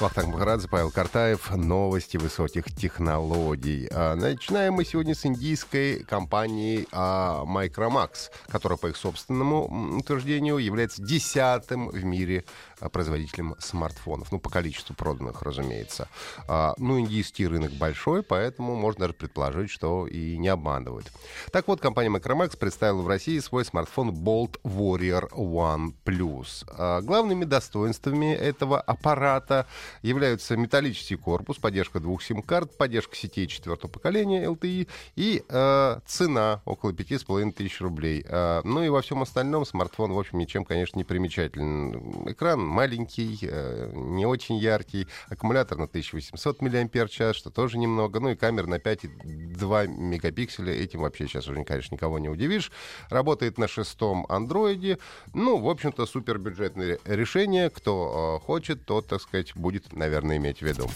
Вахтанг Махарадзе, Павел Картаев. Новости высоких технологий. А, начинаем мы сегодня с индийской компании а, Micromax, которая, по их собственному утверждению, является десятым в мире а, производителем смартфонов. Ну, по количеству проданных, разумеется. Ну, индийский рынок большой, поэтому можно даже предположить, что и не обманывают. Так вот, компания Micromax представила в России свой смартфон Bolt Warrior One Plus. Главными достоинствами этого аппарата являются металлический корпус, поддержка двух сим-карт, поддержка сетей четвертого поколения LTE и э, цена около 5,5 тысяч рублей. Э, ну и во всем остальном смартфон, в общем, ничем, конечно, не примечателен. Экран маленький, э, не очень яркий, аккумулятор на 1800 мАч, что тоже немного, ну и камера на 5,2 мегапикселя, этим вообще сейчас уже, конечно, никого не удивишь. Работает на шестом андроиде, ну, в общем-то, супер бюджетное решение, кто э, хочет, тот, так сказать, будет будет, наверное, иметь в виду.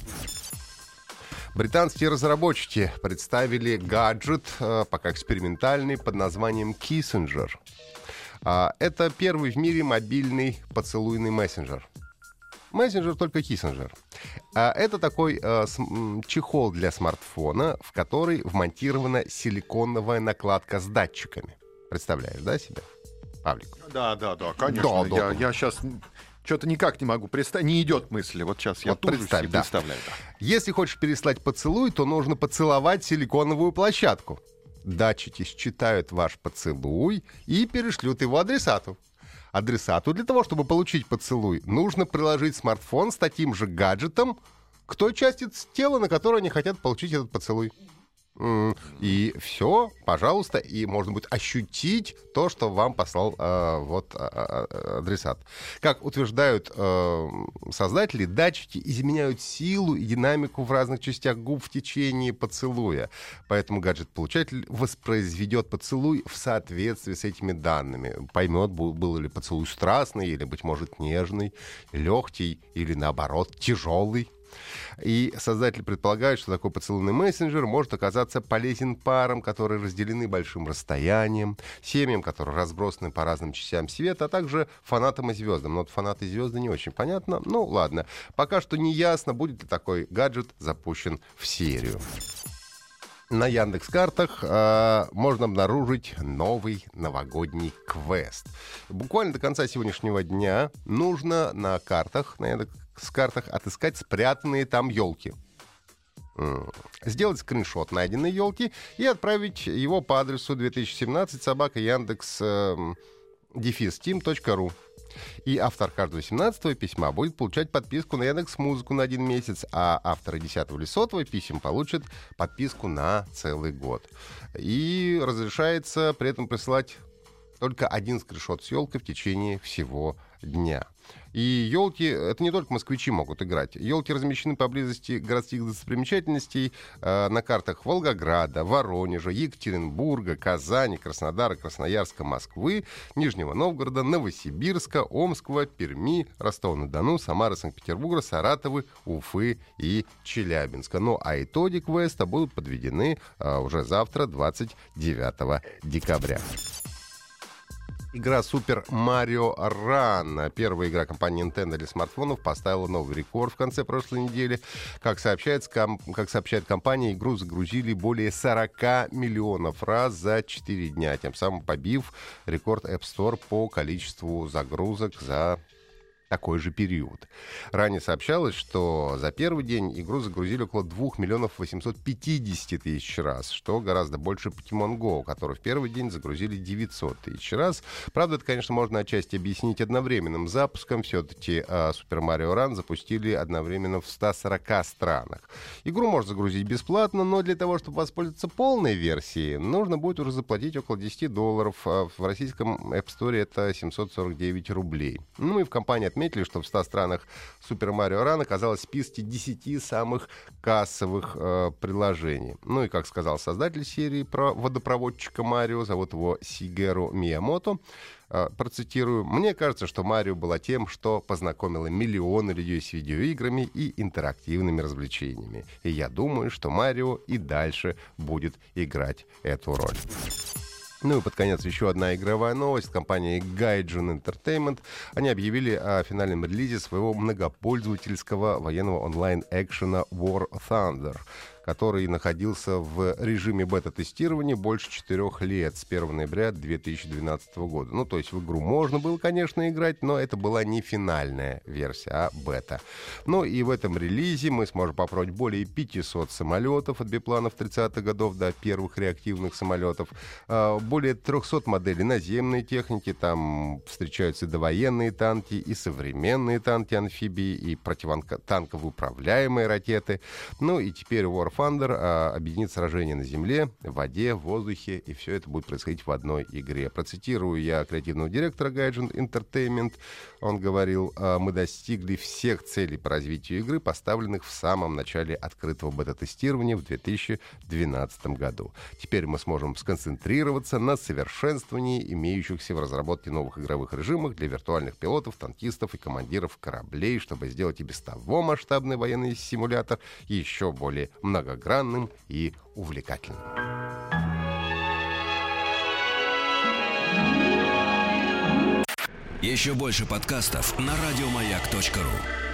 Британские разработчики представили гаджет, э, пока экспериментальный, под названием Kissinger. А, это первый в мире мобильный поцелуйный мессенджер. Мессенджер только Kissinger. А, это такой э, чехол для смартфона, в который вмонтирована силиконовая накладка с датчиками. Представляешь, да, себе? Павлик. Да, да, да, конечно. Да, я, да. я сейчас что-то никак не могу представить. Не идет мысли. Вот сейчас я вот представь, да. представляю. Да. Если хочешь переслать поцелуй, то нужно поцеловать силиконовую площадку. Датчики считают ваш поцелуй и перешлют его адресату. Адресату для того, чтобы получить поцелуй, нужно приложить смартфон с таким же гаджетом к той части тела, на которой они хотят получить этот поцелуй. И все, пожалуйста, и можно будет ощутить то, что вам послал э, вот э, адресат. Как утверждают э, создатели, датчики изменяют силу и динамику в разных частях губ в течение поцелуя. Поэтому гаджет-получатель воспроизведет поцелуй в соответствии с этими данными. Поймет, был ли поцелуй страстный, или, быть может, нежный, легкий, или, наоборот, тяжелый. И создатели предполагают, что такой поцелуйный мессенджер может оказаться полезен парам, которые разделены большим расстоянием, семьям, которые разбросаны по разным частям света, а также фанатам и звездам. Но вот фанаты и звезды не очень понятно. Ну, ладно. Пока что не ясно, будет ли такой гаджет запущен в серию на Яндекс картах э, можно обнаружить новый новогодний квест. Буквально до конца сегодняшнего дня нужно на картах на Яндекс с картах отыскать спрятанные там елки. Сделать скриншот найденной елки и отправить его по адресу 2017 собака Яндекс э, дефис.тим.ру. И автор каждого 17 письма будет получать подписку на Яндекс Музыку на один месяц, а авторы 10 или 100 писем получат подписку на целый год. И разрешается при этом присылать только один скриншот с елкой в течение всего дня. И елки, это не только москвичи могут играть. Елки размещены поблизости городских достопримечательностей э, на картах Волгограда, Воронежа, Екатеринбурга, Казани, Краснодара, Красноярска, Москвы, Нижнего Новгорода, Новосибирска, Омского, Перми, Ростова-на-Дону, Самары, Санкт-Петербурга, Саратовы, Уфы и Челябинска. Ну а итоги квеста будут подведены э, уже завтра, 29 декабря. Игра Super Mario Run, первая игра компании Nintendo для смартфонов, поставила новый рекорд в конце прошлой недели. Как, сообщается, ком- как сообщает компания, игру загрузили более 40 миллионов раз за 4 дня, тем самым побив рекорд App Store по количеству загрузок за такой же период. Ранее сообщалось, что за первый день игру загрузили около 2 миллионов 850 тысяч раз, что гораздо больше Pokemon Go, который в первый день загрузили 900 тысяч раз. Правда, это, конечно, можно отчасти объяснить одновременным запуском. Все-таки Super Mario Run запустили одновременно в 140 странах. Игру можно загрузить бесплатно, но для того, чтобы воспользоваться полной версией, нужно будет уже заплатить около 10 долларов. А в российском App Store это 749 рублей. Ну и в компании отметили, заметили, что в 100 странах Super Mario Run оказалось в списке 10 самых кассовых э, приложений. Ну и, как сказал создатель серии про водопроводчика Марио, зовут его Сигеру Миямото, э, процитирую, «Мне кажется, что Марио была тем, что познакомило миллионы людей с видеоиграми и интерактивными развлечениями. И я думаю, что Марио и дальше будет играть эту роль». Ну и под конец еще одна игровая новость. Компания Gaijin Entertainment. Они объявили о финальном релизе своего многопользовательского военного онлайн-экшена War Thunder который находился в режиме бета-тестирования больше четырех лет, с 1 ноября 2012 года. Ну, то есть в игру можно было, конечно, играть, но это была не финальная версия, а бета. Ну и в этом релизе мы сможем попробовать более 500 самолетов от бипланов 30-х годов до первых реактивных самолетов, а, более 300 моделей наземной техники, там встречаются довоенные танки, и современные танки-амфибии, и противотанковые управляемые ракеты. Ну и теперь War Thunder а, объединит сражения на земле, в воде, в воздухе, и все это будет происходить в одной игре. Процитирую я креативного директора Gaijin Entertainment. Он говорил, а, мы достигли всех целей по развитию игры, поставленных в самом начале открытого бета-тестирования в 2012 году. Теперь мы сможем сконцентрироваться на совершенствовании имеющихся в разработке новых игровых режимов для виртуальных пилотов, танкистов и командиров кораблей, чтобы сделать и без того масштабный военный симулятор еще более много многогранным и увлекательным. Еще больше подкастов на радиомаяк.ру